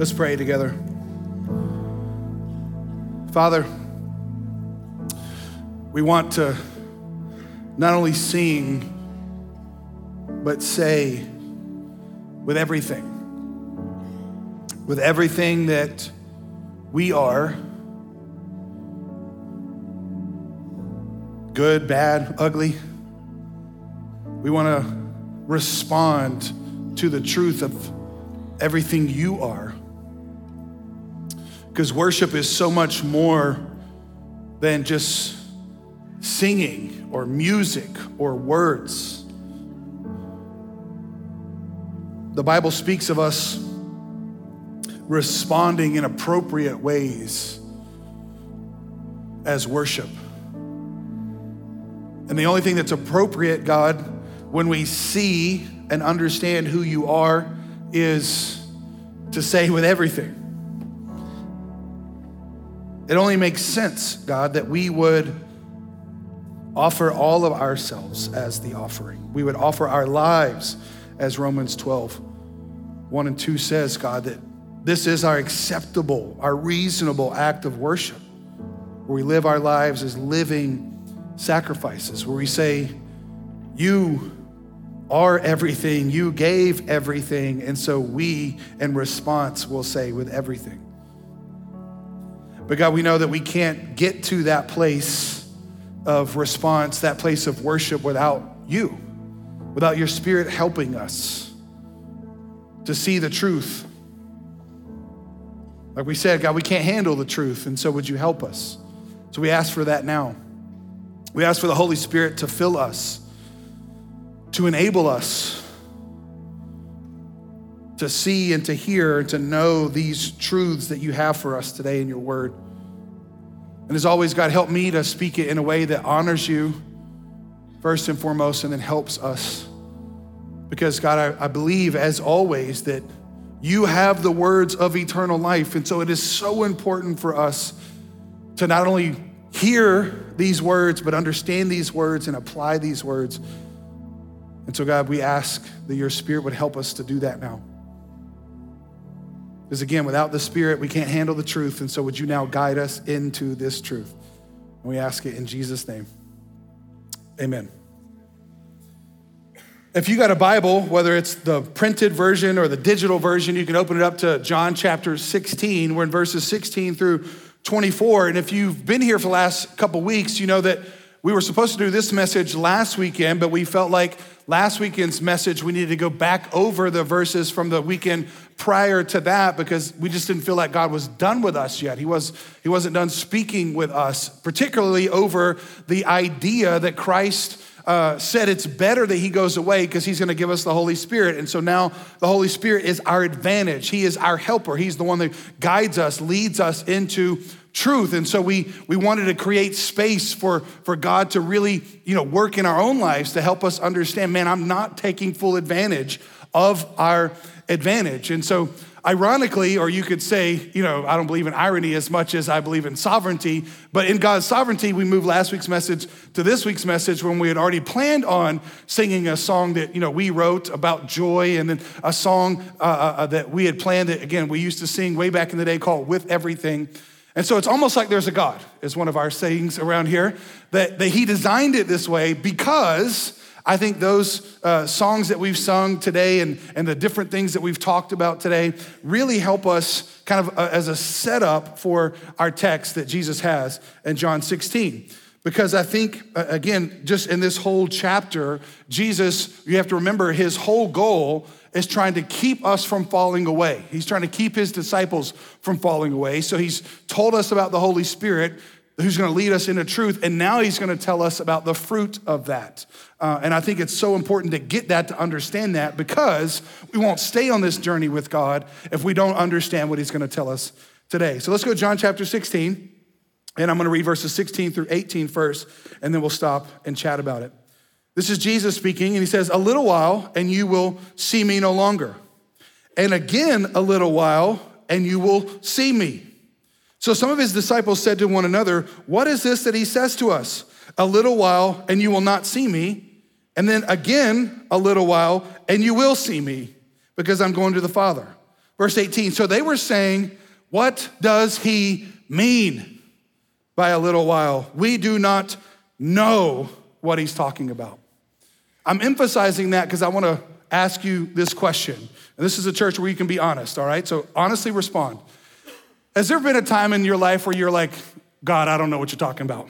Let's pray together. Father, we want to not only sing, but say with everything, with everything that we are good, bad, ugly. We want to respond to the truth of everything you are. Because worship is so much more than just singing or music or words. The Bible speaks of us responding in appropriate ways as worship. And the only thing that's appropriate, God, when we see and understand who you are, is to say with everything. It only makes sense, God, that we would offer all of ourselves as the offering. We would offer our lives, as Romans 12, 1 and 2 says, God, that this is our acceptable, our reasonable act of worship, where we live our lives as living sacrifices, where we say, You are everything, you gave everything, and so we, in response, will say, With everything. But God, we know that we can't get to that place of response, that place of worship without you, without your spirit helping us to see the truth. Like we said, God, we can't handle the truth, and so would you help us? So we ask for that now. We ask for the Holy Spirit to fill us, to enable us to see and to hear and to know these truths that you have for us today in your word. And as always, God, help me to speak it in a way that honors you first and foremost and then helps us. Because, God, I, I believe, as always, that you have the words of eternal life. And so it is so important for us to not only hear these words, but understand these words and apply these words. And so, God, we ask that your Spirit would help us to do that now. Because again, without the Spirit, we can't handle the truth. And so, would you now guide us into this truth? And we ask it in Jesus' name. Amen. If you got a Bible, whether it's the printed version or the digital version, you can open it up to John chapter 16. We're in verses 16 through 24. And if you've been here for the last couple weeks, you know that we were supposed to do this message last weekend, but we felt like last weekend's message, we needed to go back over the verses from the weekend prior to that because we just didn't feel like God was done with us yet. He, was, he wasn't done speaking with us, particularly over the idea that Christ uh, said it's better that he goes away because he's going to give us the Holy Spirit. And so now the Holy Spirit is our advantage. He is our helper. He's the one that guides us, leads us into truth. And so we, we wanted to create space for, for God to really, you know, work in our own lives to help us understand, man, I'm not taking full advantage of our advantage. And so ironically, or you could say, you know, I don't believe in irony as much as I believe in sovereignty, but in God's sovereignty, we moved last week's message to this week's message when we had already planned on singing a song that, you know, we wrote about joy and then a song uh, uh, uh that we had planned again, we used to sing way back in the day called With Everything. And so it's almost like there's a God, is one of our sayings around here, that, that He designed it this way because I think those uh, songs that we've sung today and, and the different things that we've talked about today really help us kind of uh, as a setup for our text that Jesus has in John 16. Because I think, uh, again, just in this whole chapter, Jesus, you have to remember his whole goal is trying to keep us from falling away. He's trying to keep his disciples from falling away. So he's told us about the Holy Spirit who's going to lead us into truth. And now he's going to tell us about the fruit of that. Uh, and I think it's so important to get that, to understand that, because we won't stay on this journey with God if we don't understand what he's going to tell us today. So let's go to John chapter 16. And I'm going to read verses 16 through 18 first, and then we'll stop and chat about it. This is Jesus speaking, and he says, A little while, and you will see me no longer. And again, a little while, and you will see me. So some of his disciples said to one another, What is this that he says to us? A little while, and you will not see me. And then again, a little while, and you will see me, because I'm going to the Father. Verse 18. So they were saying, What does he mean by a little while? We do not know what he's talking about. I'm emphasizing that because I want to ask you this question. And this is a church where you can be honest, all right? So honestly respond. Has there been a time in your life where you're like, God, I don't know what you're talking about?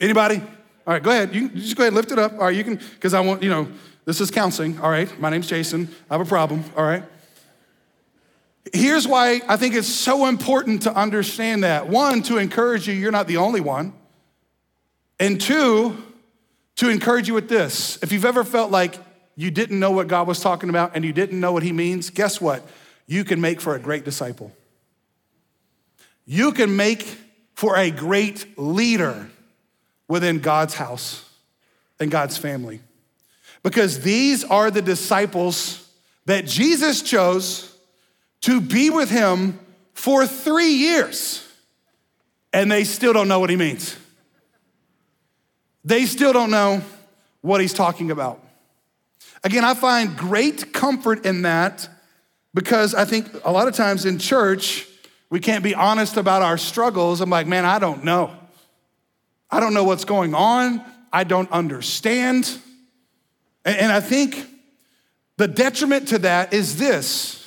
Anybody? All right, go ahead. You, just go ahead, and lift it up. All right, you can, because I want, you know, this is counseling. All right, my name's Jason. I have a problem. All right. Here's why I think it's so important to understand that. One, to encourage you, you're not the only one. And two, to encourage you with this. If you've ever felt like you didn't know what God was talking about and you didn't know what He means, guess what? You can make for a great disciple. You can make for a great leader within God's house and God's family. Because these are the disciples that Jesus chose to be with him for three years, and they still don't know what he means. They still don't know what he's talking about. Again, I find great comfort in that because I think a lot of times in church, we can't be honest about our struggles. I'm like, man, I don't know. I don't know what's going on. I don't understand. And I think the detriment to that is this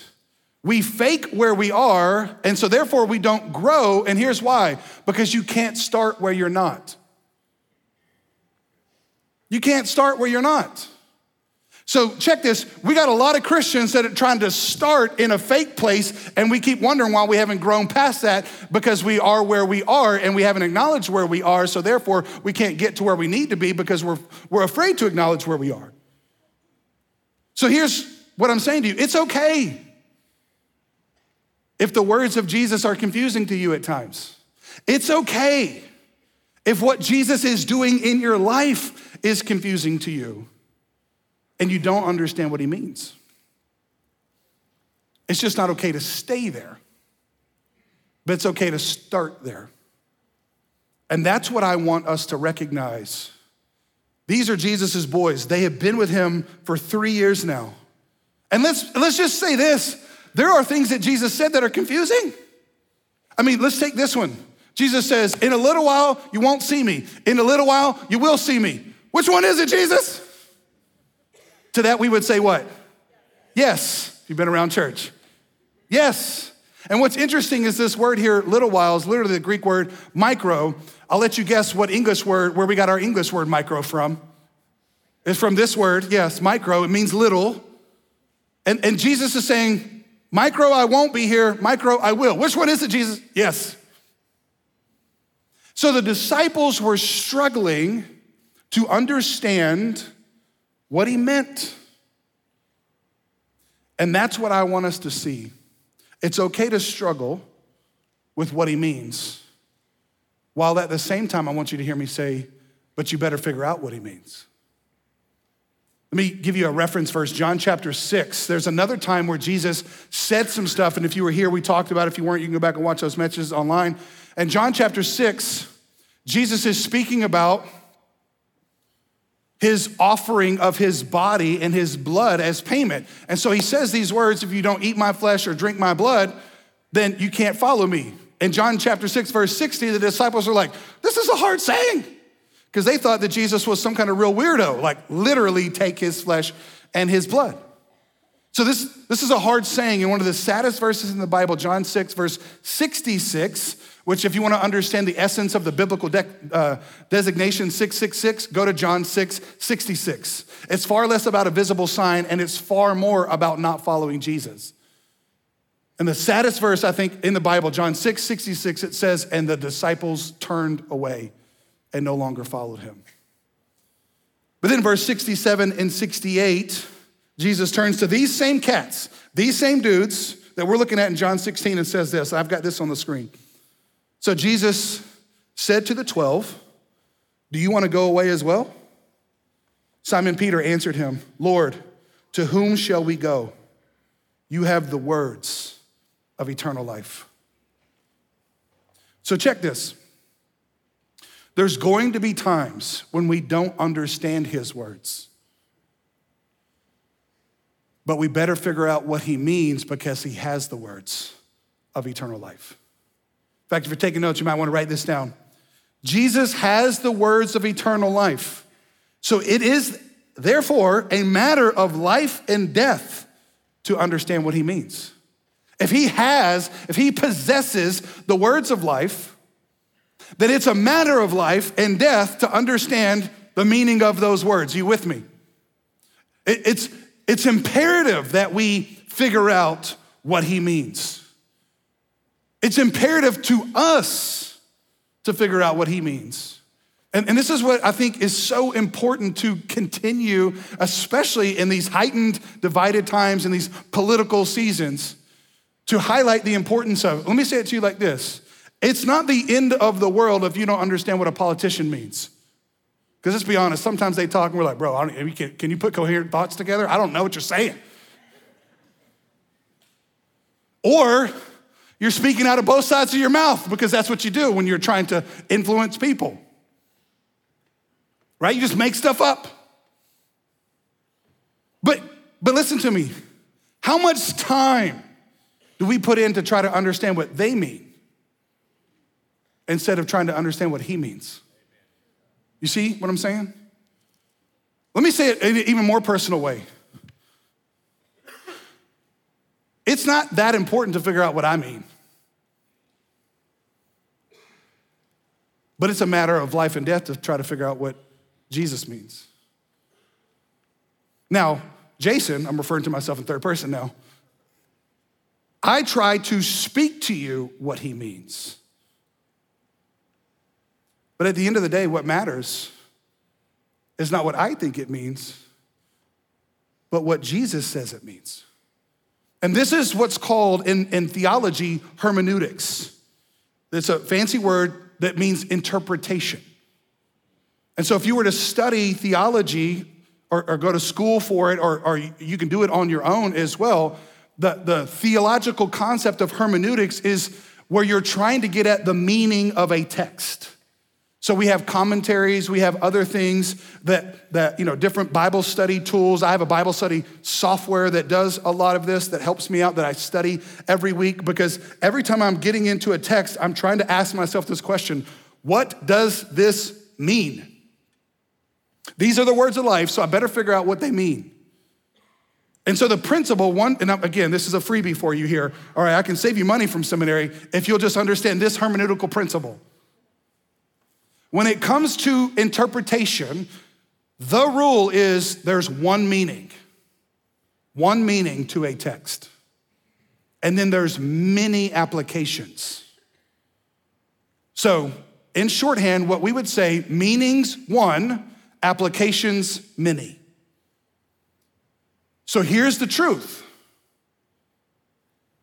we fake where we are, and so therefore we don't grow. And here's why because you can't start where you're not. You can't start where you're not. So check this. We got a lot of Christians that are trying to start in a fake place, and we keep wondering why we haven't grown past that because we are where we are and we haven't acknowledged where we are. So therefore, we can't get to where we need to be because we're, we're afraid to acknowledge where we are. So here's what I'm saying to you it's okay if the words of Jesus are confusing to you at times. It's okay if what Jesus is doing in your life is confusing to you and you don't understand what he means. It's just not okay to stay there, but it's okay to start there. And that's what I want us to recognize. These are Jesus's boys. They have been with him for three years now. And let's, let's just say this there are things that Jesus said that are confusing. I mean, let's take this one. Jesus says, In a little while, you won't see me. In a little while, you will see me. Which one is it, Jesus? To that we would say what? Yes, you've been around church. Yes. And what's interesting is this word here, little while, is literally the Greek word micro. I'll let you guess what English word, where we got our English word micro from. It's from this word, yes, micro. It means little. And, and Jesus is saying, micro, I won't be here. Micro, I will. Which one is it, Jesus? Yes. So the disciples were struggling to understand what he meant. And that's what I want us to see. It's okay to struggle with what he means, while at the same time, I want you to hear me say, but you better figure out what he means. Let me give you a reference verse, John chapter 6. There's another time where Jesus said some stuff, and if you were here, we talked about it. If you weren't, you can go back and watch those messages online. And John chapter 6, Jesus is speaking about his offering of his body and his blood as payment. And so he says these words if you don't eat my flesh or drink my blood, then you can't follow me. In John chapter 6, verse 60, the disciples are like, This is a hard saying. Because they thought that Jesus was some kind of real weirdo, like literally take his flesh and his blood. So this, this is a hard saying. And one of the saddest verses in the Bible, John 6, verse 66, which, if you want to understand the essence of the biblical de- uh, designation 666, go to John 6 66. It's far less about a visible sign and it's far more about not following Jesus. And the saddest verse, I think, in the Bible, John 6 66, it says, And the disciples turned away and no longer followed him. But then, verse 67 and 68, Jesus turns to these same cats, these same dudes that we're looking at in John 16 and says this. I've got this on the screen. So Jesus said to the 12, Do you want to go away as well? Simon Peter answered him, Lord, to whom shall we go? You have the words of eternal life. So check this. There's going to be times when we don't understand his words. But we better figure out what he means because he has the words of eternal life. In fact, if you're taking notes, you might want to write this down. Jesus has the words of eternal life. So it is, therefore, a matter of life and death to understand what he means. If he has, if he possesses the words of life, then it's a matter of life and death to understand the meaning of those words. You with me? It's, it's imperative that we figure out what he means. It's imperative to us to figure out what he means. And, and, this is what I think is so important to continue, especially in these heightened, divided times, in these political seasons, to highlight the importance of. Let me say it to you like this it's not the end of the world if you don't understand what a politician means. Because let's be honest, sometimes they talk and we're like, bro, can, can you put coherent thoughts together? I don't know what you're saying. Or you're speaking out of both sides of your mouth because that's what you do when you're trying to influence people. Right? You just make stuff up. But but listen to me. How much time do we put in to try to understand what they mean instead of trying to understand what he means? You see what I'm saying? Let me say it in an even more personal way. It's not that important to figure out what I mean. But it's a matter of life and death to try to figure out what Jesus means. Now, Jason, I'm referring to myself in third person now. I try to speak to you what he means. But at the end of the day, what matters is not what I think it means, but what Jesus says it means. And this is what's called in, in theology hermeneutics. It's a fancy word that means interpretation. And so if you were to study theology or, or go to school for it, or, or you can do it on your own as well, the, the theological concept of hermeneutics is where you're trying to get at the meaning of a text. So we have commentaries, we have other things that, that, you know, different Bible study tools. I have a Bible study software that does a lot of this, that helps me out, that I study every week, because every time I'm getting into a text, I'm trying to ask myself this question What does this mean? These are the words of life, so I better figure out what they mean. And so the principle, one, and again, this is a freebie for you here. All right, I can save you money from seminary if you'll just understand this hermeneutical principle. When it comes to interpretation, the rule is there's one meaning, one meaning to a text. And then there's many applications. So, in shorthand, what we would say meanings one, applications many. So here's the truth.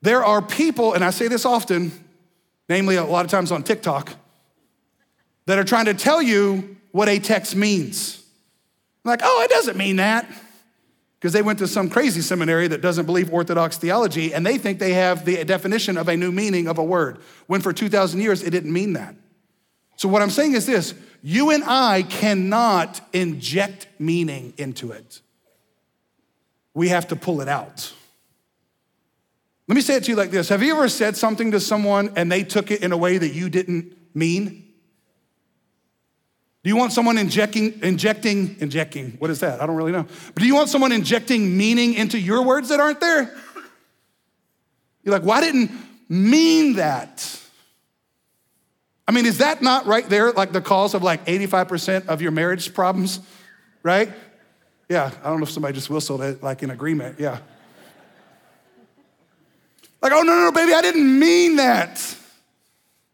There are people, and I say this often, namely a lot of times on TikTok, that are trying to tell you what a text means. Like, oh, it doesn't mean that. Because they went to some crazy seminary that doesn't believe Orthodox theology and they think they have the definition of a new meaning of a word, when for 2,000 years it didn't mean that. So, what I'm saying is this you and I cannot inject meaning into it, we have to pull it out. Let me say it to you like this Have you ever said something to someone and they took it in a way that you didn't mean? Do you want someone injecting, injecting, injecting, what is that? I don't really know. But do you want someone injecting meaning into your words that aren't there? You're like, why didn't mean that? I mean, is that not right there, like the cause of like 85% of your marriage problems, right? Yeah, I don't know if somebody just whistled it, like in agreement, yeah. Like, oh, no, no, no, baby, I didn't mean that.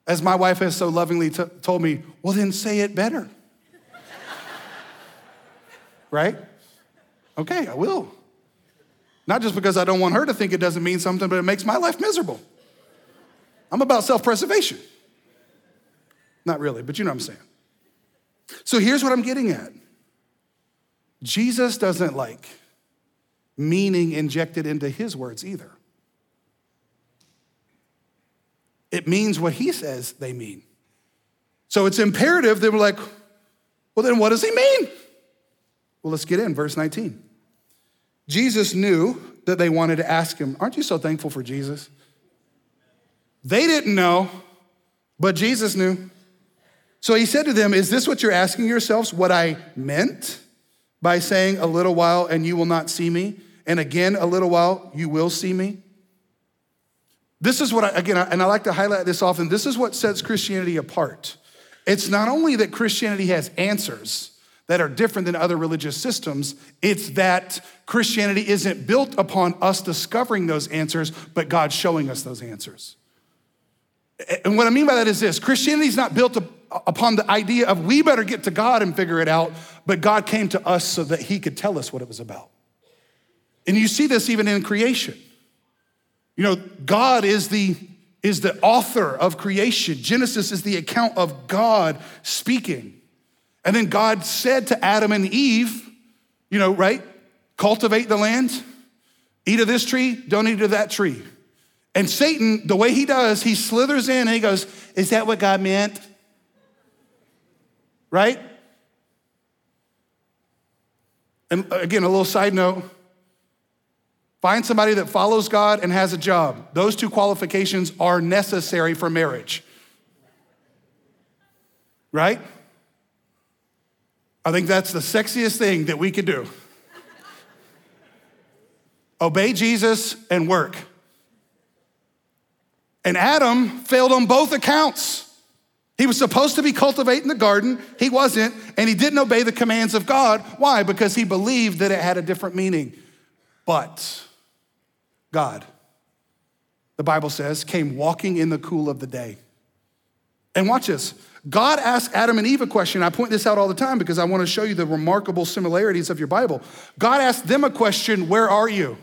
As my wife has so lovingly t- told me, well, then say it better right? Okay, I will. Not just because I don't want her to think it doesn't mean something, but it makes my life miserable. I'm about self preservation. Not really, but you know what I'm saying. So here's what I'm getting at Jesus doesn't like meaning injected into his words either. It means what he says they mean. So it's imperative that we're like, well, then what does he mean? Well, let's get in. Verse 19. Jesus knew that they wanted to ask him. Aren't you so thankful for Jesus? They didn't know, but Jesus knew. So he said to them, Is this what you're asking yourselves? What I meant by saying, A little while and you will not see me, and again, a little while you will see me? This is what I, again, and I like to highlight this often. This is what sets Christianity apart. It's not only that Christianity has answers that are different than other religious systems, it's that Christianity isn't built upon us discovering those answers, but God showing us those answers. And what I mean by that is this Christianity is not built upon the idea of we better get to God and figure it out, but God came to us so that He could tell us what it was about. And you see this even in creation. You know, God is the is the author of creation. Genesis is the account of God speaking. And then God said to Adam and Eve, you know, right? Cultivate the land, eat of this tree, don't eat of that tree. And Satan, the way he does, he slithers in and he goes, Is that what God meant? Right? And again, a little side note find somebody that follows God and has a job. Those two qualifications are necessary for marriage. Right? I think that's the sexiest thing that we could do. Obey Jesus and work. And Adam failed on both accounts. He was supposed to be cultivating the garden, he wasn't, and he didn't obey the commands of God. Why? Because he believed that it had a different meaning. But God, the Bible says, came walking in the cool of the day. And watch this. God asked Adam and Eve a question. I point this out all the time because I want to show you the remarkable similarities of your Bible. God asked them a question Where are you?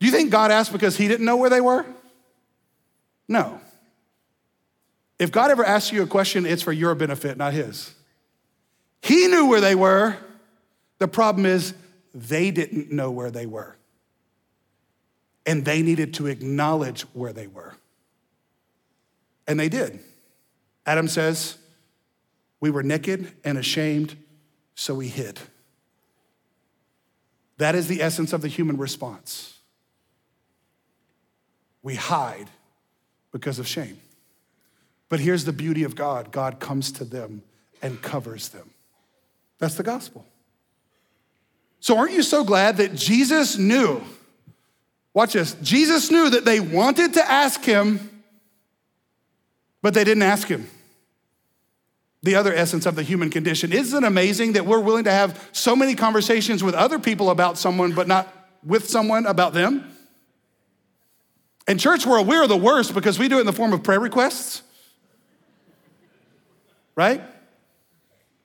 Do you think God asked because he didn't know where they were? No. If God ever asks you a question, it's for your benefit, not his. He knew where they were. The problem is, they didn't know where they were. And they needed to acknowledge where they were. And they did. Adam says, We were naked and ashamed, so we hid. That is the essence of the human response. We hide because of shame. But here's the beauty of God God comes to them and covers them. That's the gospel. So, aren't you so glad that Jesus knew? Watch this. Jesus knew that they wanted to ask him, but they didn't ask him. The other essence of the human condition. Isn't it amazing that we're willing to have so many conversations with other people about someone, but not with someone about them? In church world, we're the worst because we do it in the form of prayer requests, right?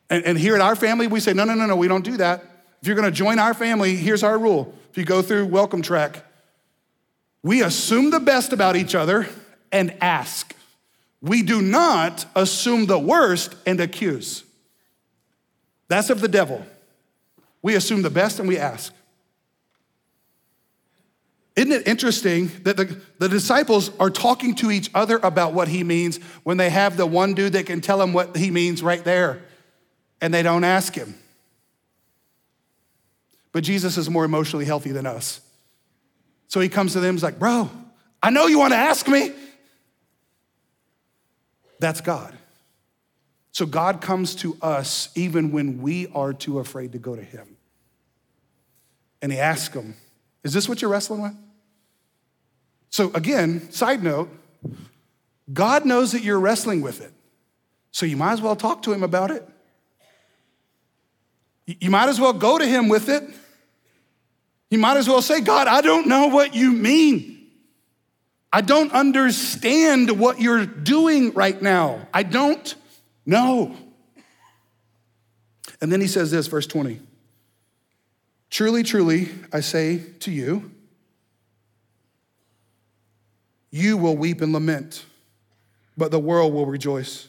And, and here at our family, we say, no, no, no, no, we don't do that. If you're gonna join our family, here's our rule. If you go through welcome track, we assume the best about each other and ask. We do not assume the worst and accuse. That's of the devil. We assume the best and we ask. Isn't it interesting that the, the disciples are talking to each other about what he means when they have the one dude that can tell them what he means right there and they don't ask him? But Jesus is more emotionally healthy than us. So he comes to them, he's like, Bro, I know you want to ask me. That's God. So God comes to us even when we are too afraid to go to him. And he asks him, Is this what you're wrestling with? So, again, side note, God knows that you're wrestling with it. So, you might as well talk to Him about it. You might as well go to Him with it. You might as well say, God, I don't know what you mean. I don't understand what you're doing right now. I don't know. And then he says this, verse 20 Truly, truly, I say to you, you will weep and lament, but the world will rejoice.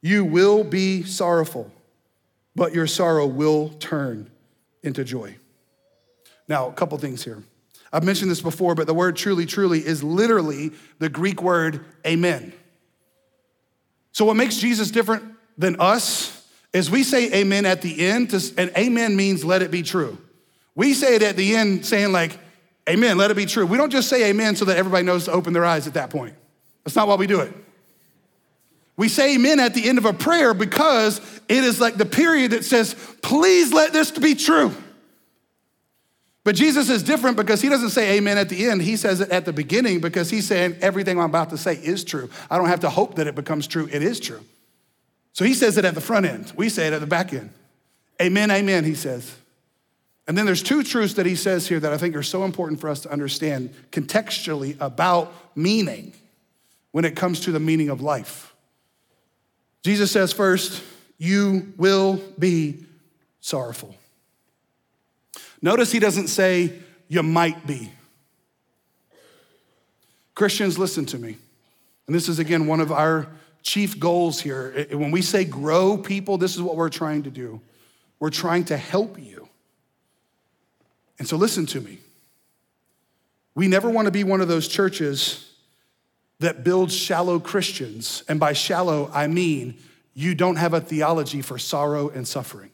You will be sorrowful, but your sorrow will turn into joy. Now, a couple things here. I've mentioned this before, but the word truly, truly is literally the Greek word amen. So, what makes Jesus different than us is we say amen at the end, and amen means let it be true. We say it at the end, saying, like, Amen, let it be true. We don't just say amen so that everybody knows to open their eyes at that point. That's not why we do it. We say amen at the end of a prayer because it is like the period that says, please let this be true. But Jesus is different because he doesn't say amen at the end. He says it at the beginning because he's saying everything I'm about to say is true. I don't have to hope that it becomes true. It is true. So he says it at the front end. We say it at the back end. Amen, amen, he says. And then there's two truths that he says here that I think are so important for us to understand contextually about meaning when it comes to the meaning of life. Jesus says, first, you will be sorrowful. Notice he doesn't say, you might be. Christians, listen to me. And this is, again, one of our chief goals here. When we say grow people, this is what we're trying to do. We're trying to help you. And so, listen to me. We never want to be one of those churches that builds shallow Christians. And by shallow, I mean you don't have a theology for sorrow and suffering.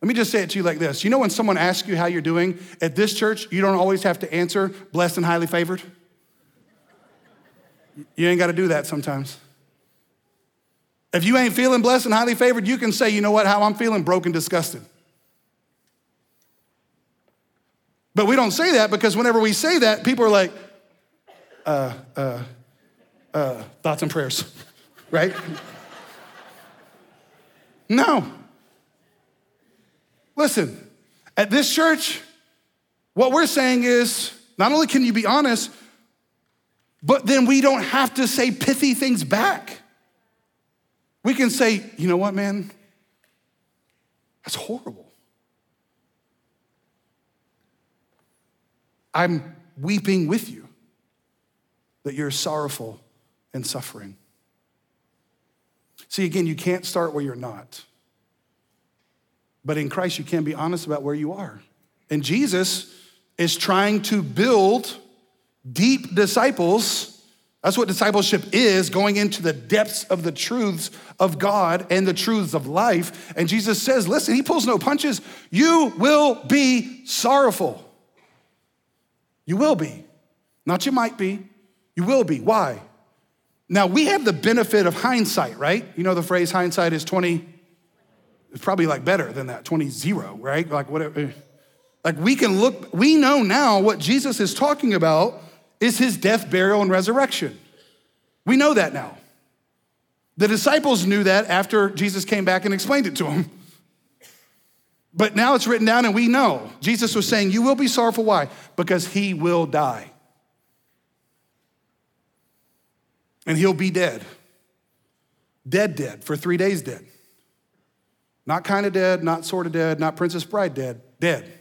Let me just say it to you like this. You know, when someone asks you how you're doing at this church, you don't always have to answer blessed and highly favored. You ain't got to do that sometimes. If you ain't feeling blessed and highly favored, you can say, you know what, how I'm feeling, broken, disgusted. But we don't say that because whenever we say that, people are like, uh, uh, uh, thoughts and prayers, right? no. Listen, at this church, what we're saying is not only can you be honest, but then we don't have to say pithy things back. We can say, you know what, man? That's horrible. I'm weeping with you that you're sorrowful and suffering. See, again, you can't start where you're not. But in Christ, you can't be honest about where you are. And Jesus is trying to build deep disciples. That's what discipleship is going into the depths of the truths of God and the truths of life. And Jesus says, listen, he pulls no punches. You will be sorrowful. You will be. Not you might be. You will be. Why? Now, we have the benefit of hindsight, right? You know the phrase hindsight is 20 it's probably like better than that 20 0, right? Like whatever. Eh, like we can look, we know now what Jesus is talking about is his death, burial, and resurrection. We know that now. The disciples knew that after Jesus came back and explained it to them. But now it's written down and we know. Jesus was saying, You will be sorrowful. Why? Because he will die. And he'll be dead. Dead, dead, for three days dead. Not kind of dead, not sort of dead, not Princess Bride dead, dead.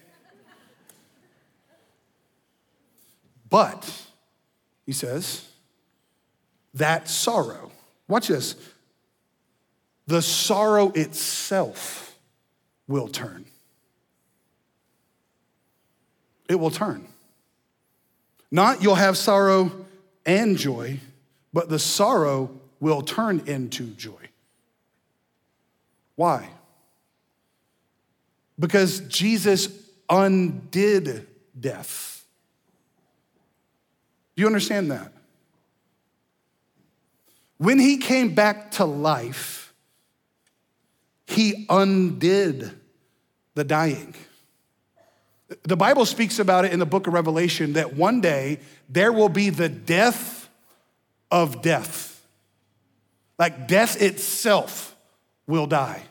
But, he says, that sorrow, watch this, the sorrow itself will turn. It will turn. Not you'll have sorrow and joy, but the sorrow will turn into joy. Why? Because Jesus undid death. Do you understand that? When he came back to life, he undid the dying. The Bible speaks about it in the book of Revelation that one day there will be the death of death. Like death itself will die.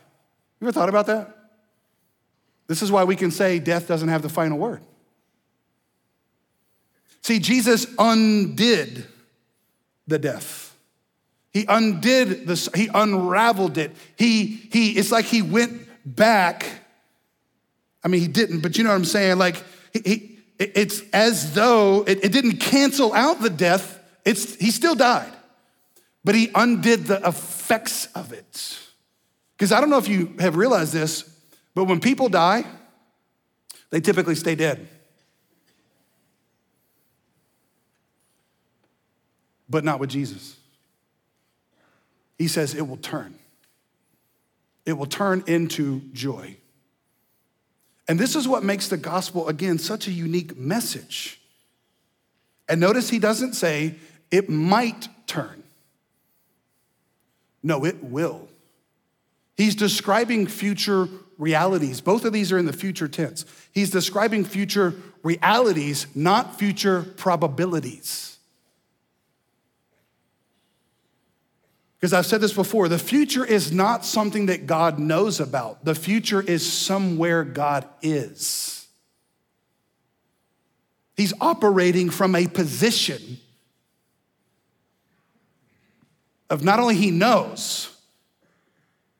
You ever thought about that? This is why we can say death doesn't have the final word. See, Jesus undid the death. He undid the, he unraveled it. He, he, it's like he went back. I mean, he didn't, but you know what I'm saying? Like, he, he it's as though it, it didn't cancel out the death. It's, he still died, but he undid the effects of it. Because I don't know if you have realized this, but when people die, they typically stay dead. But not with Jesus. He says it will turn. It will turn into joy. And this is what makes the gospel, again, such a unique message. And notice he doesn't say it might turn. No, it will. He's describing future realities. Both of these are in the future tense. He's describing future realities, not future probabilities. Because I've said this before the future is not something that God knows about, the future is somewhere God is. He's operating from a position of not only he knows,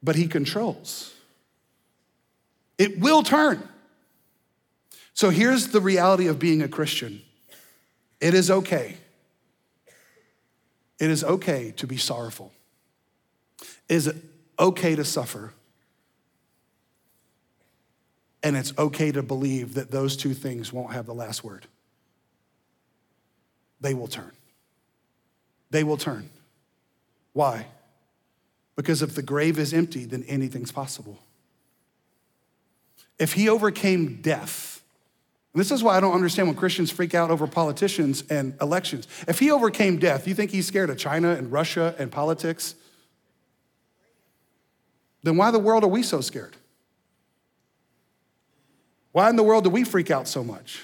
but he controls. It will turn. So here's the reality of being a Christian it is okay. It is okay to be sorrowful. It is okay to suffer. And it's okay to believe that those two things won't have the last word. They will turn. They will turn. Why? Because if the grave is empty, then anything's possible. If he overcame death, and this is why I don't understand when Christians freak out over politicians and elections. If he overcame death, you think he's scared of China and Russia and politics? Then why the world are we so scared? Why in the world do we freak out so much?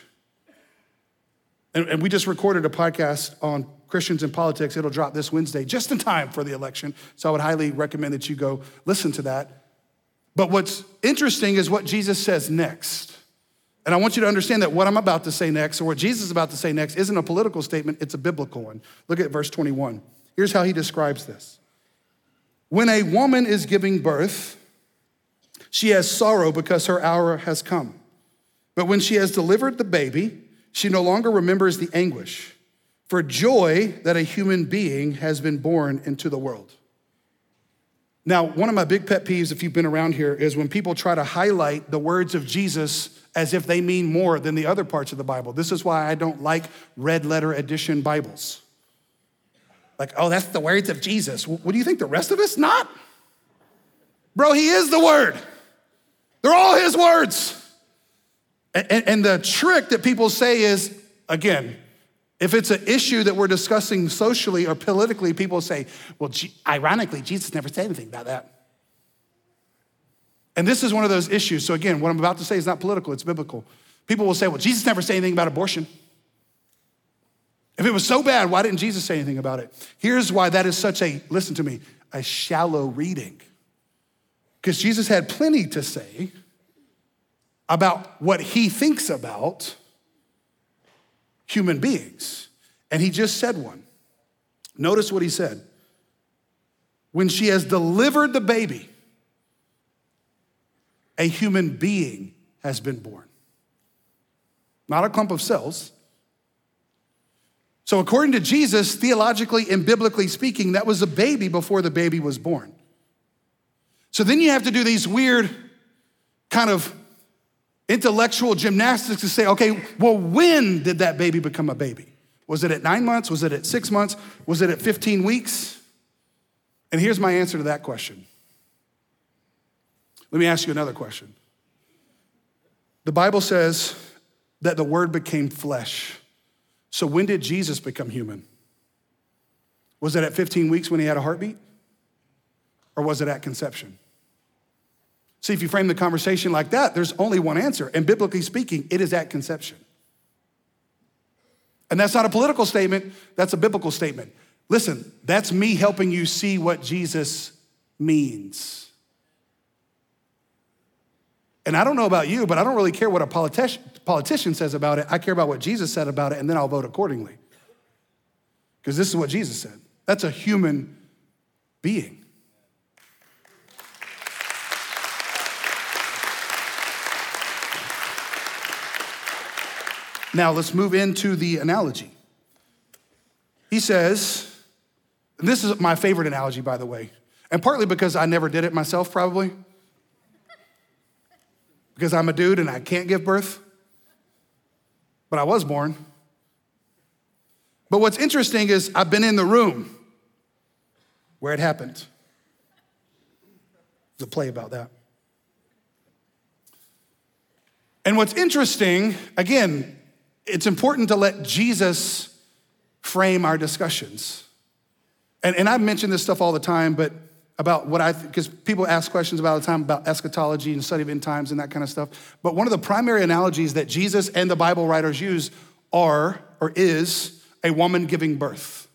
And, and we just recorded a podcast on Christians in politics. It'll drop this Wednesday, just in time for the election. So I would highly recommend that you go listen to that. But what's interesting is what Jesus says next. And I want you to understand that what I'm about to say next, or what Jesus is about to say next, isn't a political statement, it's a biblical one. Look at verse 21. Here's how he describes this When a woman is giving birth, she has sorrow because her hour has come. But when she has delivered the baby, she no longer remembers the anguish for joy that a human being has been born into the world. Now, one of my big pet peeves, if you've been around here, is when people try to highlight the words of Jesus as if they mean more than the other parts of the Bible. This is why I don't like red letter edition Bibles. Like, oh, that's the words of Jesus. What do you think, the rest of us? Not. Bro, he is the word. They're all his words. And, and the trick that people say is, again, if it's an issue that we're discussing socially or politically, people say, well, ironically, Jesus never said anything about that. And this is one of those issues. So, again, what I'm about to say is not political, it's biblical. People will say, well, Jesus never said anything about abortion. If it was so bad, why didn't Jesus say anything about it? Here's why that is such a, listen to me, a shallow reading. Because Jesus had plenty to say about what he thinks about human beings. And he just said one. Notice what he said. When she has delivered the baby, a human being has been born. Not a clump of cells. So, according to Jesus, theologically and biblically speaking, that was a baby before the baby was born. So then you have to do these weird kind of intellectual gymnastics to say, okay, well, when did that baby become a baby? Was it at nine months? Was it at six months? Was it at 15 weeks? And here's my answer to that question. Let me ask you another question. The Bible says that the Word became flesh. So when did Jesus become human? Was it at 15 weeks when he had a heartbeat? Or was it at conception? See, if you frame the conversation like that, there's only one answer. And biblically speaking, it is at conception. And that's not a political statement, that's a biblical statement. Listen, that's me helping you see what Jesus means. And I don't know about you, but I don't really care what a politician, politician says about it. I care about what Jesus said about it, and then I'll vote accordingly. Because this is what Jesus said. That's a human being. Now let's move into the analogy. He says, this is my favorite analogy, by the way, and partly because I never did it myself, probably, because I'm a dude and I can't give birth, but I was born. But what's interesting is I've been in the room where it happened. There's a play about that. And what's interesting, again, it's important to let Jesus frame our discussions. And, and I mention this stuff all the time, but about what I, because people ask questions about all the time about eschatology and study of end times and that kind of stuff. But one of the primary analogies that Jesus and the Bible writers use are, or is, a woman giving birth.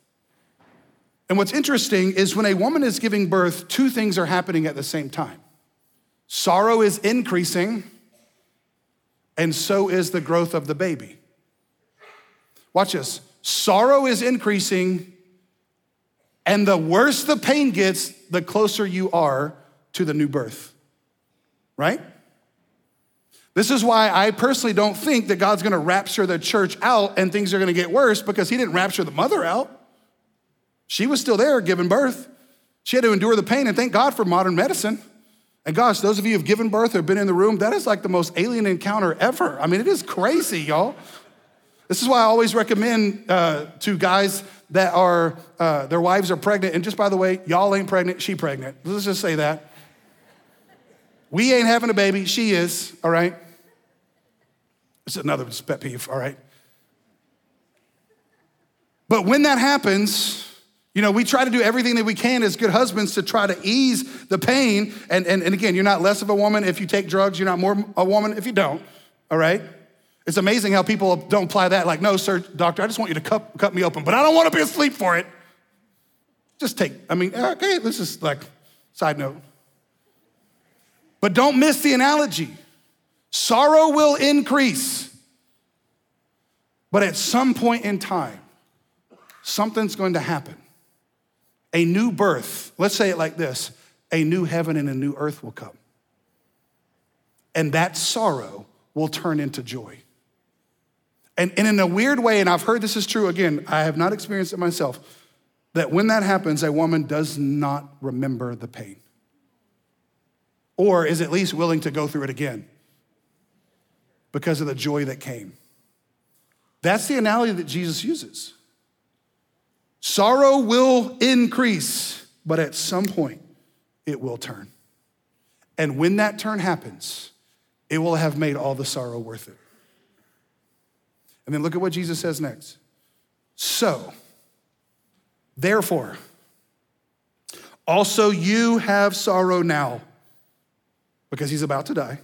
And what's interesting is when a woman is giving birth, two things are happening at the same time sorrow is increasing, and so is the growth of the baby. Watch this sorrow is increasing, and the worse the pain gets, the closer you are to the new birth, right? This is why I personally don't think that God's gonna rapture the church out and things are gonna get worse because He didn't rapture the mother out. She was still there giving birth. She had to endure the pain, and thank God for modern medicine. And gosh, those of you who've given birth or been in the room, that is like the most alien encounter ever. I mean, it is crazy, y'all. This is why I always recommend uh, to guys that are, uh, their wives are pregnant. And just by the way, y'all ain't pregnant, she pregnant. Let's just say that. We ain't having a baby, she is, all right? It's another pet peeve, all right? But when that happens, you know, we try to do everything that we can as good husbands to try to ease the pain. And, and, and again, you're not less of a woman if you take drugs, you're not more a woman if you don't, all right? It's amazing how people don't apply that. Like, no, sir, doctor, I just want you to cut, cut me open, but I don't want to be asleep for it. Just take, I mean, okay, this is like, side note. But don't miss the analogy. Sorrow will increase, but at some point in time, something's going to happen. A new birth, let's say it like this a new heaven and a new earth will come. And that sorrow will turn into joy. And, and in a weird way, and I've heard this is true again, I have not experienced it myself, that when that happens, a woman does not remember the pain or is at least willing to go through it again because of the joy that came. That's the analogy that Jesus uses. Sorrow will increase, but at some point it will turn. And when that turn happens, it will have made all the sorrow worth it. And then look at what Jesus says next. So, therefore, also you have sorrow now because he's about to die,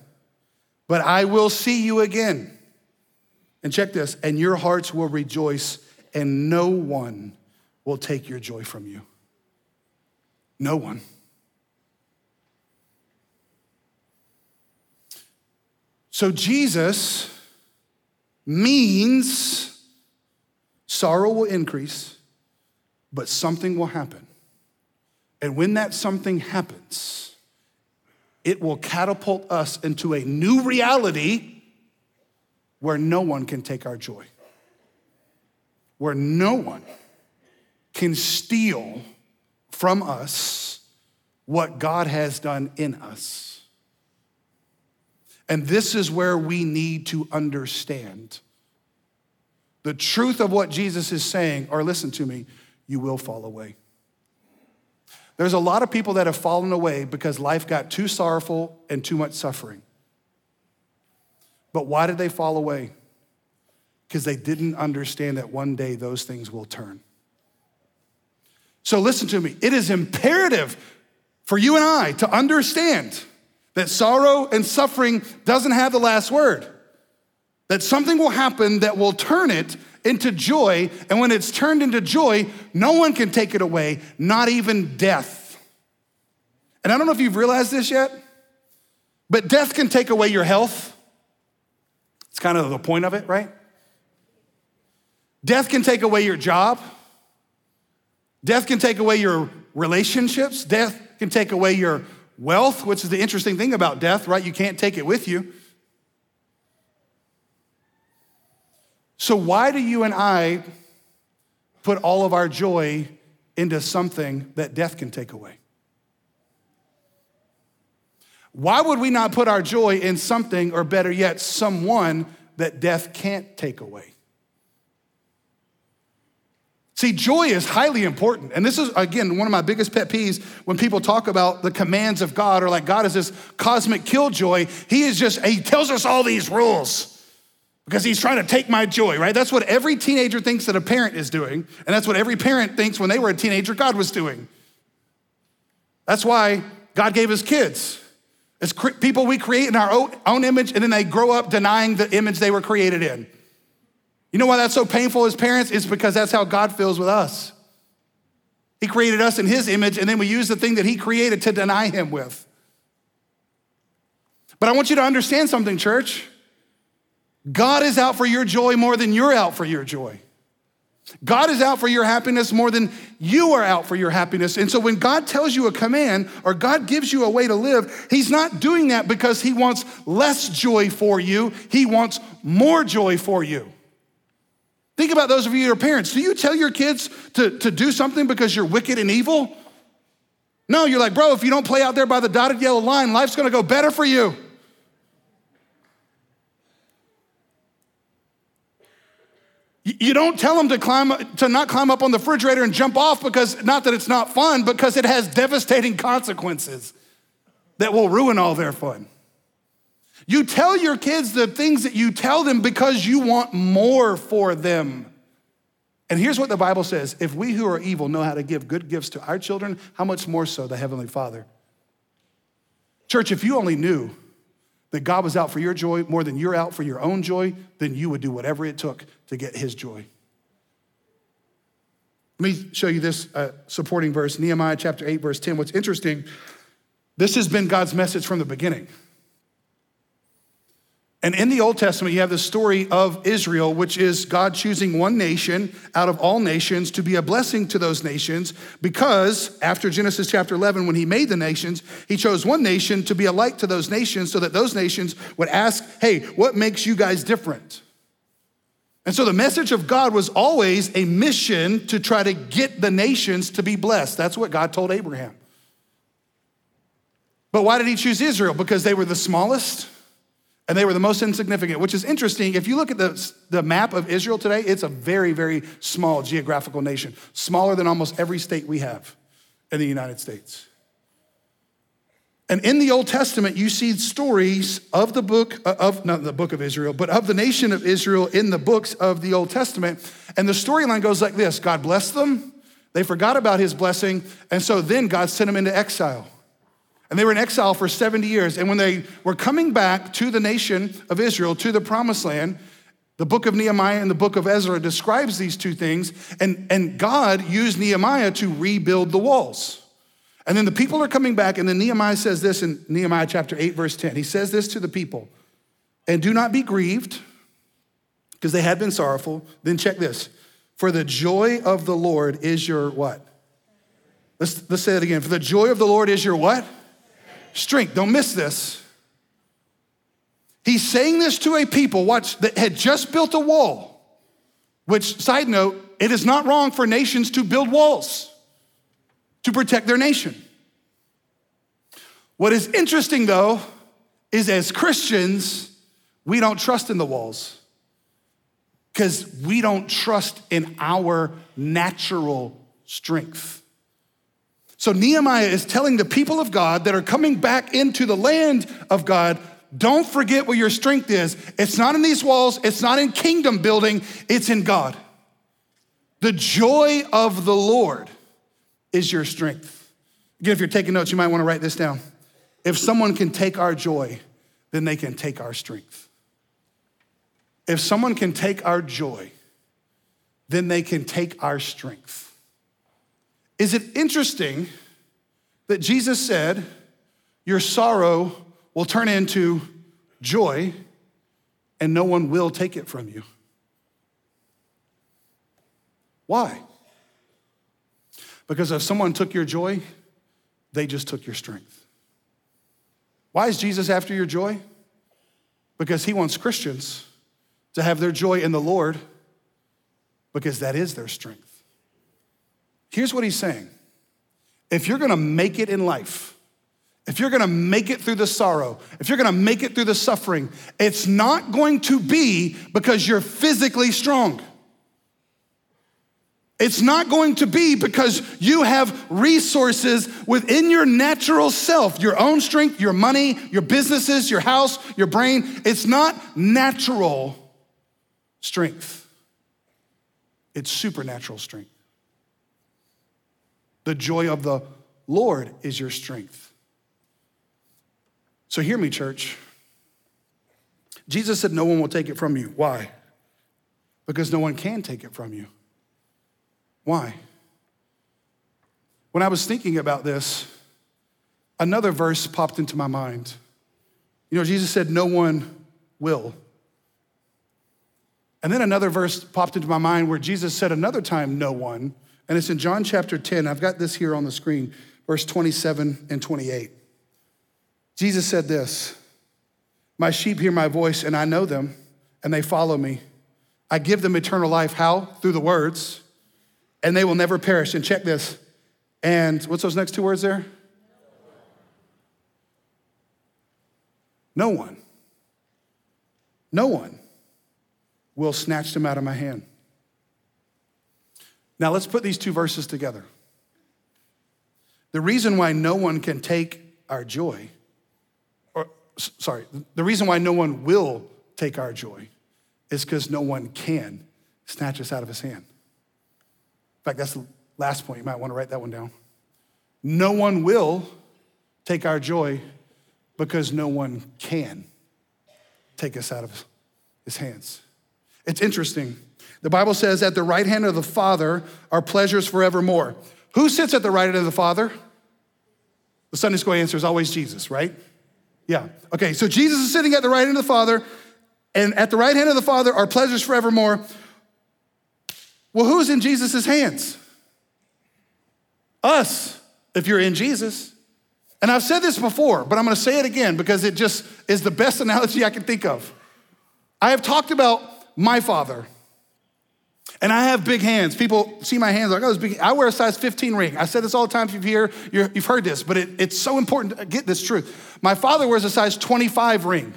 but I will see you again. And check this, and your hearts will rejoice, and no one will take your joy from you. No one. So Jesus means sorrow will increase, but something will happen. And when that something happens, it will catapult us into a new reality where no one can take our joy, where no one can steal from us what God has done in us. And this is where we need to understand the truth of what Jesus is saying, or listen to me, you will fall away. There's a lot of people that have fallen away because life got too sorrowful and too much suffering. But why did they fall away? Because they didn't understand that one day those things will turn. So listen to me. It is imperative for you and I to understand that sorrow and suffering doesn't have the last word. That something will happen that will turn it into joy. And when it's turned into joy, no one can take it away, not even death. And I don't know if you've realized this yet, but death can take away your health. It's kind of the point of it, right? Death can take away your job. Death can take away your relationships. Death can take away your wealth, which is the interesting thing about death, right? You can't take it with you. So, why do you and I put all of our joy into something that death can take away? Why would we not put our joy in something, or better yet, someone that death can't take away? See, joy is highly important. And this is, again, one of my biggest pet peeves when people talk about the commands of God or like God is this cosmic killjoy. He is just, he tells us all these rules because he's trying to take my joy, right? That's what every teenager thinks that a parent is doing. And that's what every parent thinks when they were a teenager God was doing. That's why God gave us kids. It's people we create in our own image and then they grow up denying the image they were created in. You know why that's so painful as parents? It's because that's how God feels with us. He created us in His image, and then we use the thing that He created to deny Him with. But I want you to understand something, church. God is out for your joy more than you're out for your joy. God is out for your happiness more than you are out for your happiness. And so when God tells you a command or God gives you a way to live, He's not doing that because He wants less joy for you, He wants more joy for you. Think about those of you who are parents. Do you tell your kids to, to do something because you're wicked and evil? No, you're like, bro, if you don't play out there by the dotted yellow line, life's gonna go better for you. You don't tell them to climb to not climb up on the refrigerator and jump off because not that it's not fun, because it has devastating consequences that will ruin all their fun. You tell your kids the things that you tell them because you want more for them. And here's what the Bible says if we who are evil know how to give good gifts to our children, how much more so the Heavenly Father? Church, if you only knew that God was out for your joy more than you're out for your own joy, then you would do whatever it took to get His joy. Let me show you this uh, supporting verse, Nehemiah chapter 8, verse 10. What's interesting, this has been God's message from the beginning. And in the Old Testament, you have the story of Israel, which is God choosing one nation out of all nations to be a blessing to those nations because after Genesis chapter 11, when he made the nations, he chose one nation to be a light to those nations so that those nations would ask, hey, what makes you guys different? And so the message of God was always a mission to try to get the nations to be blessed. That's what God told Abraham. But why did he choose Israel? Because they were the smallest and they were the most insignificant, which is interesting. If you look at the, the map of Israel today, it's a very, very small geographical nation, smaller than almost every state we have in the United States. And in the Old Testament, you see stories of the book uh, of, not the book of Israel, but of the nation of Israel in the books of the Old Testament. And the storyline goes like this God blessed them, they forgot about his blessing, and so then God sent them into exile. And they were in exile for 70 years. And when they were coming back to the nation of Israel, to the promised land, the book of Nehemiah and the book of Ezra describes these two things. And, and God used Nehemiah to rebuild the walls. And then the people are coming back, and then Nehemiah says this in Nehemiah chapter 8, verse 10. He says this to the people And do not be grieved, because they had been sorrowful. Then check this For the joy of the Lord is your what? Let's, let's say it again. For the joy of the Lord is your what? Strength. Don't miss this. He's saying this to a people, watch, that had just built a wall, which, side note, it is not wrong for nations to build walls to protect their nation. What is interesting, though, is as Christians, we don't trust in the walls because we don't trust in our natural strength. So Nehemiah is telling the people of God that are coming back into the land of God, don't forget what your strength is. It's not in these walls, it's not in kingdom building, it's in God. The joy of the Lord is your strength. Again, if you're taking notes, you might want to write this down. If someone can take our joy, then they can take our strength. If someone can take our joy, then they can take our strength. Is it interesting that Jesus said, Your sorrow will turn into joy and no one will take it from you? Why? Because if someone took your joy, they just took your strength. Why is Jesus after your joy? Because he wants Christians to have their joy in the Lord because that is their strength. Here's what he's saying if you're gonna make it in life, if you're gonna make it through the sorrow, if you're gonna make it through the suffering, it's not going to be because you're physically strong. It's not going to be because you have resources within your natural self, your own strength, your money, your businesses, your house, your brain. It's not natural strength, it's supernatural strength. The joy of the Lord is your strength. So hear me, church. Jesus said, No one will take it from you. Why? Because no one can take it from you. Why? When I was thinking about this, another verse popped into my mind. You know, Jesus said, No one will. And then another verse popped into my mind where Jesus said another time, No one. And it's in John chapter 10. I've got this here on the screen, verse 27 and 28. Jesus said this My sheep hear my voice, and I know them, and they follow me. I give them eternal life. How? Through the words, and they will never perish. And check this. And what's those next two words there? No one, no one will snatch them out of my hand. Now let's put these two verses together. The reason why no one can take our joy, or sorry, the reason why no one will take our joy is because no one can snatch us out of his hand. In fact, that's the last point. You might want to write that one down. No one will take our joy because no one can take us out of his hands. It's interesting. The Bible says, at the right hand of the Father are pleasures forevermore. Who sits at the right hand of the Father? The Sunday school answer is always Jesus, right? Yeah. Okay, so Jesus is sitting at the right hand of the Father, and at the right hand of the Father are pleasures forevermore. Well, who's in Jesus' hands? Us, if you're in Jesus. And I've said this before, but I'm gonna say it again because it just is the best analogy I can think of. I have talked about my father, and I have big hands. People see my hands like, oh, big. I wear a size 15 ring. I said this all the time if you've, hear, you've heard this, but it, it's so important to get this truth. My father wears a size 25 ring.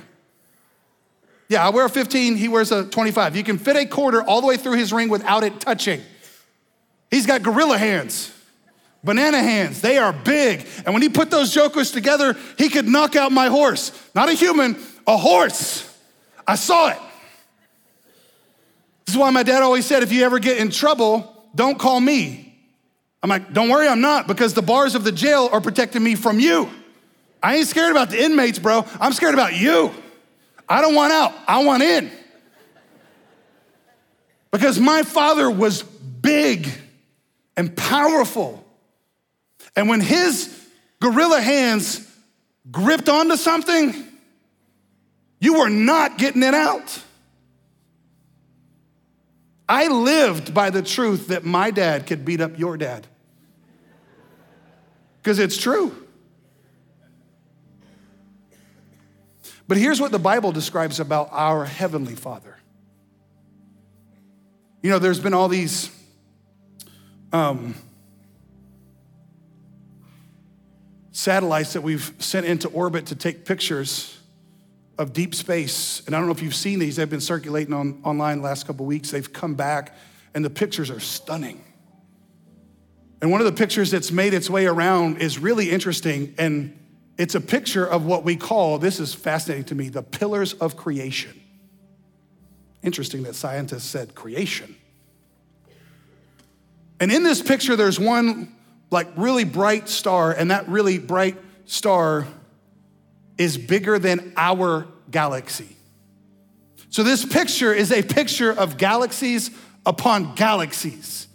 Yeah, I wear a 15, he wears a 25. You can fit a quarter all the way through his ring without it touching. He's got gorilla hands, banana hands. They are big. And when he put those jokers together, he could knock out my horse. Not a human, a horse. I saw it. This is why my dad always said if you ever get in trouble, don't call me. I'm like, don't worry, I'm not, because the bars of the jail are protecting me from you. I ain't scared about the inmates, bro. I'm scared about you. I don't want out, I want in. Because my father was big and powerful. And when his gorilla hands gripped onto something, you were not getting it out. I lived by the truth that my dad could beat up your dad. Because it's true. But here's what the Bible describes about our Heavenly Father. You know, there's been all these um, satellites that we've sent into orbit to take pictures of deep space. And I don't know if you've seen these, they've been circulating on, online last couple weeks. They've come back, and the pictures are stunning. And one of the pictures that's made its way around is really interesting. And it's a picture of what we call, this is fascinating to me, the pillars of creation. Interesting that scientists said creation. And in this picture, there's one like really bright star, and that really bright star is bigger than our galaxy. So, this picture is a picture of galaxies upon galaxies,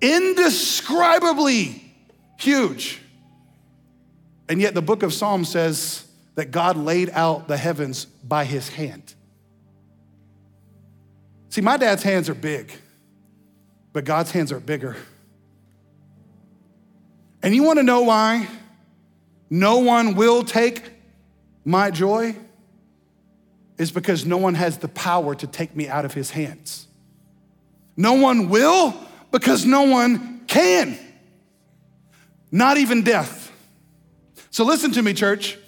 indescribably huge. And yet, the book of Psalms says that God laid out the heavens by his hand. See, my dad's hands are big, but God's hands are bigger. And you want to know why no one will take my joy? Is because no one has the power to take me out of his hands. No one will because no one can. Not even death. So listen to me, church.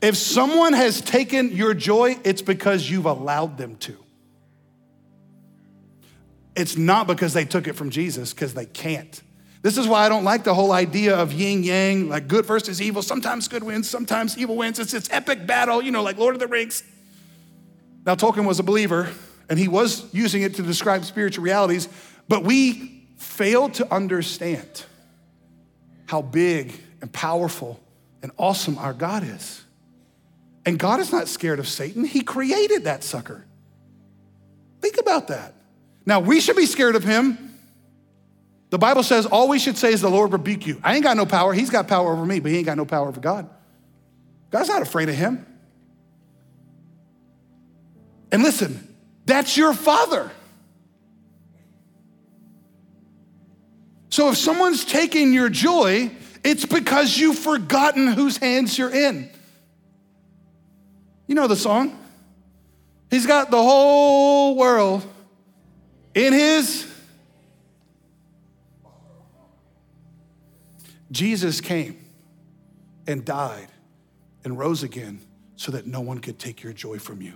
If someone has taken your joy, it's because you've allowed them to. It's not because they took it from Jesus, because they can't. This is why I don't like the whole idea of yin yang, like good versus evil. Sometimes good wins, sometimes evil wins. It's this epic battle, you know, like Lord of the Rings. Now, Tolkien was a believer, and he was using it to describe spiritual realities, but we fail to understand how big and powerful and awesome our God is. And God is not scared of Satan, He created that sucker. Think about that. Now, we should be scared of him the Bible says all we should say is the Lord rebuke you. I ain't got no power. He's got power over me, but he ain't got no power over God. God's not afraid of him. And listen, that's your father. So if someone's taking your joy, it's because you've forgotten whose hands you're in. You know the song? He's got the whole world in his Jesus came and died and rose again so that no one could take your joy from you.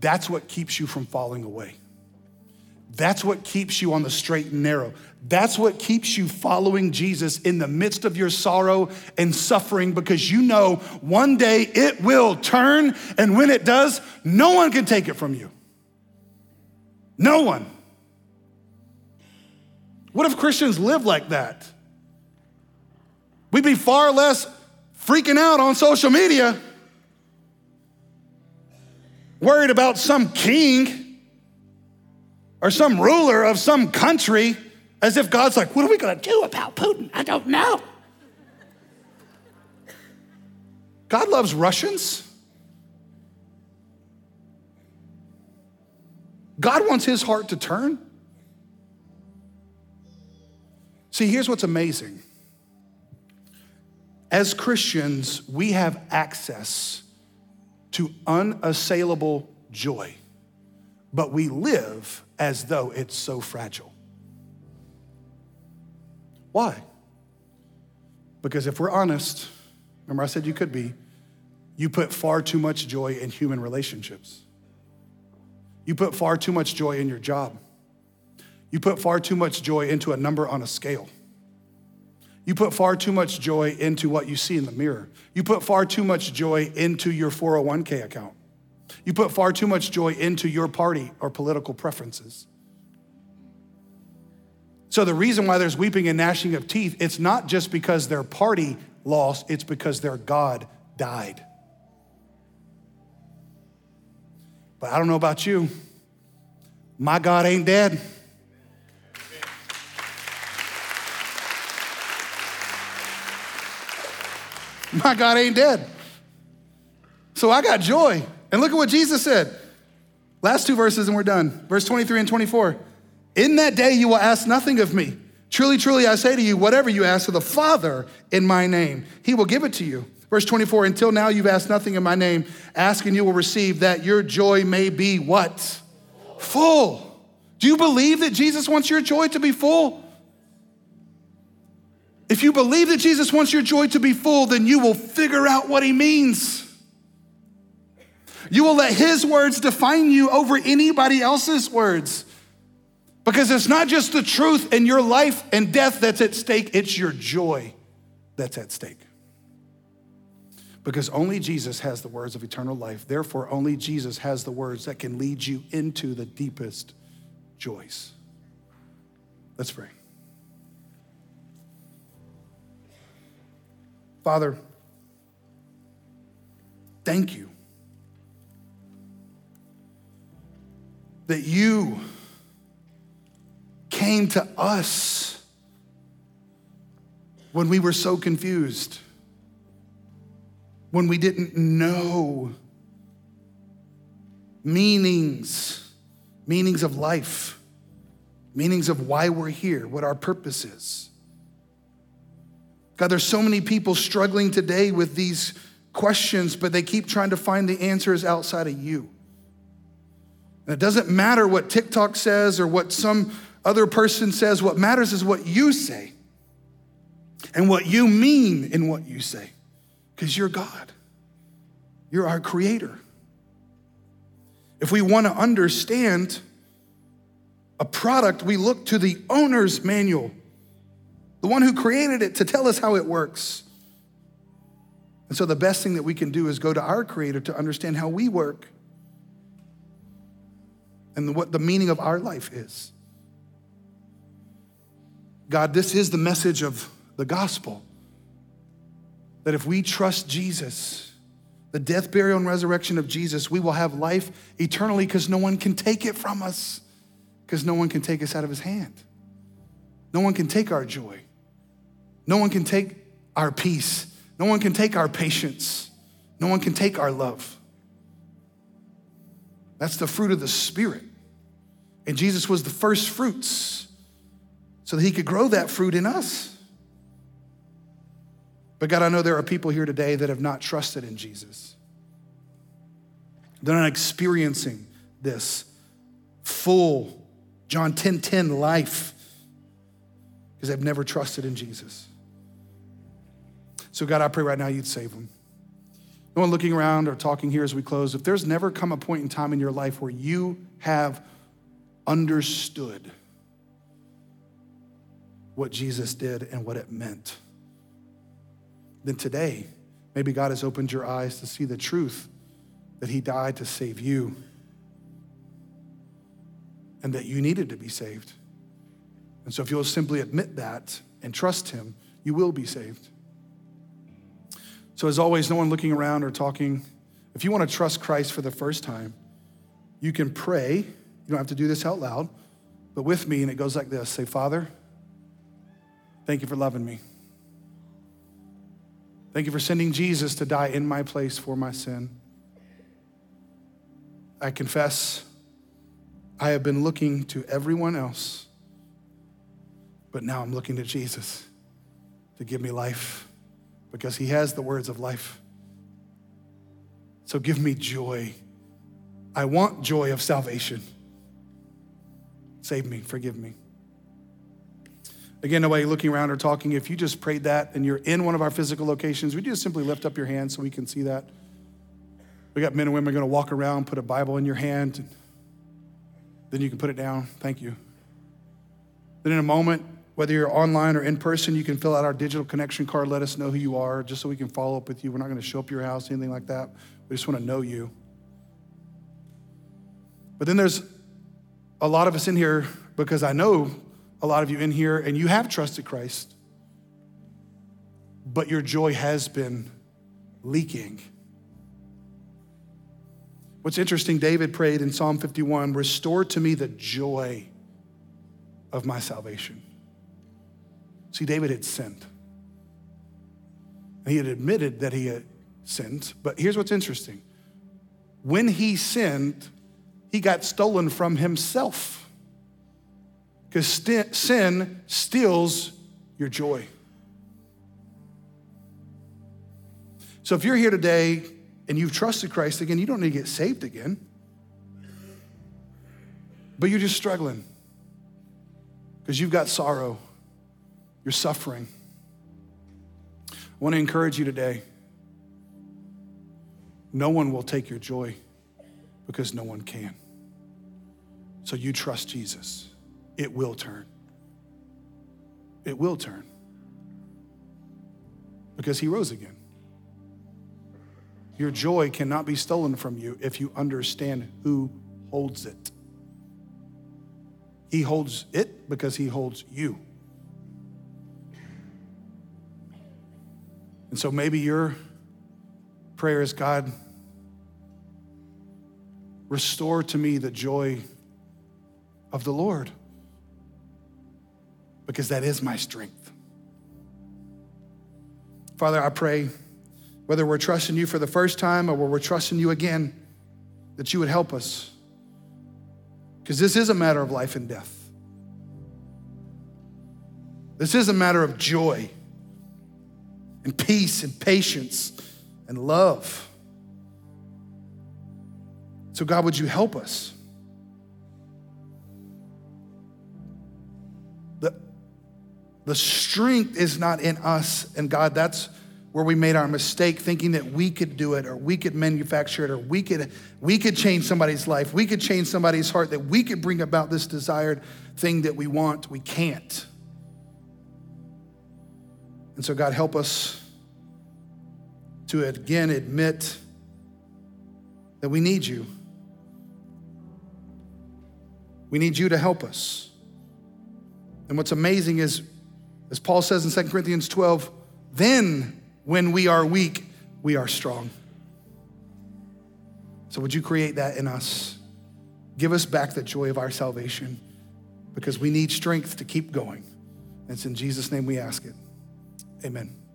That's what keeps you from falling away. That's what keeps you on the straight and narrow. That's what keeps you following Jesus in the midst of your sorrow and suffering because you know one day it will turn, and when it does, no one can take it from you. No one. What if Christians live like that? We'd be far less freaking out on social media, worried about some king or some ruler of some country, as if God's like, what are we gonna do about Putin? I don't know. God loves Russians. God wants his heart to turn. See, here's what's amazing. As Christians, we have access to unassailable joy, but we live as though it's so fragile. Why? Because if we're honest, remember I said you could be, you put far too much joy in human relationships. You put far too much joy in your job. You put far too much joy into a number on a scale. You put far too much joy into what you see in the mirror. You put far too much joy into your 401k account. You put far too much joy into your party or political preferences. So, the reason why there's weeping and gnashing of teeth, it's not just because their party lost, it's because their God died. But I don't know about you, my God ain't dead. My God ain't dead. So I got joy. And look at what Jesus said. Last two verses and we're done. Verse 23 and 24. In that day you will ask nothing of me. Truly, truly, I say to you, whatever you ask of the Father in my name, he will give it to you. Verse 24, until now you've asked nothing in my name. Ask and you will receive that your joy may be what? Full. Do you believe that Jesus wants your joy to be full? If you believe that Jesus wants your joy to be full, then you will figure out what he means. You will let his words define you over anybody else's words. Because it's not just the truth and your life and death that's at stake, it's your joy that's at stake. Because only Jesus has the words of eternal life. Therefore, only Jesus has the words that can lead you into the deepest joys. Let's pray. Father, thank you that you came to us when we were so confused, when we didn't know meanings, meanings of life, meanings of why we're here, what our purpose is. God, there's so many people struggling today with these questions, but they keep trying to find the answers outside of you. And it doesn't matter what TikTok says or what some other person says, what matters is what you say and what you mean in what you say, because you're God, you're our creator. If we want to understand a product, we look to the owner's manual, the one who created it to tell us how it works. And so the best thing that we can do is go to our creator to understand how we work and what the meaning of our life is. God, this is the message of the gospel that if we trust Jesus, the death, burial, and resurrection of Jesus, we will have life eternally because no one can take it from us, because no one can take us out of his hand. No one can take our joy. No one can take our peace. No one can take our patience. No one can take our love. That's the fruit of the Spirit. And Jesus was the first fruits so that he could grow that fruit in us. But God, I know there are people here today that have not trusted in Jesus. They're not experiencing this full John 10 10 life because they've never trusted in Jesus. So, God, I pray right now you'd save them. No one looking around or talking here as we close, if there's never come a point in time in your life where you have understood what Jesus did and what it meant, then today, maybe God has opened your eyes to see the truth that He died to save you and that you needed to be saved. And so, if you'll simply admit that and trust Him, you will be saved. So, as always, no one looking around or talking. If you want to trust Christ for the first time, you can pray. You don't have to do this out loud, but with me, and it goes like this Say, Father, thank you for loving me. Thank you for sending Jesus to die in my place for my sin. I confess I have been looking to everyone else, but now I'm looking to Jesus to give me life because he has the words of life. So give me joy. I want joy of salvation. Save me, forgive me. Again, nobody looking around or talking. If you just prayed that and you're in one of our physical locations, you just simply lift up your hand so we can see that? We got men and women going to walk around, put a Bible in your hand, and then you can put it down. Thank you. Then in a moment, whether you're online or in person, you can fill out our digital connection card. Let us know who you are, just so we can follow up with you. We're not going to show up your house, anything like that. We just want to know you. But then there's a lot of us in here because I know a lot of you in here and you have trusted Christ, but your joy has been leaking. What's interesting, David prayed in Psalm 51 Restore to me the joy of my salvation. See, David had sinned. He had admitted that he had sinned. But here's what's interesting when he sinned, he got stolen from himself. Because sin steals your joy. So if you're here today and you've trusted Christ again, you don't need to get saved again. But you're just struggling because you've got sorrow you're suffering. I want to encourage you today. No one will take your joy because no one can. So you trust Jesus. It will turn. It will turn. Because he rose again. Your joy cannot be stolen from you if you understand who holds it. He holds it because he holds you. And so maybe your prayer is God, restore to me the joy of the Lord, because that is my strength. Father, I pray, whether we're trusting you for the first time or we're trusting you again, that you would help us. Because this is a matter of life and death. This is a matter of joy and peace and patience and love. So, God, would you help us? The, the strength is not in us, and God, that's where we made our mistake thinking that we could do it or we could manufacture it or we could we could change somebody's life we could change somebody's heart that we could bring about this desired thing that we want we can't and so god help us to again admit that we need you we need you to help us and what's amazing is as paul says in 2 corinthians 12 then when we are weak, we are strong. So, would you create that in us? Give us back the joy of our salvation because we need strength to keep going. And it's in Jesus' name we ask it. Amen.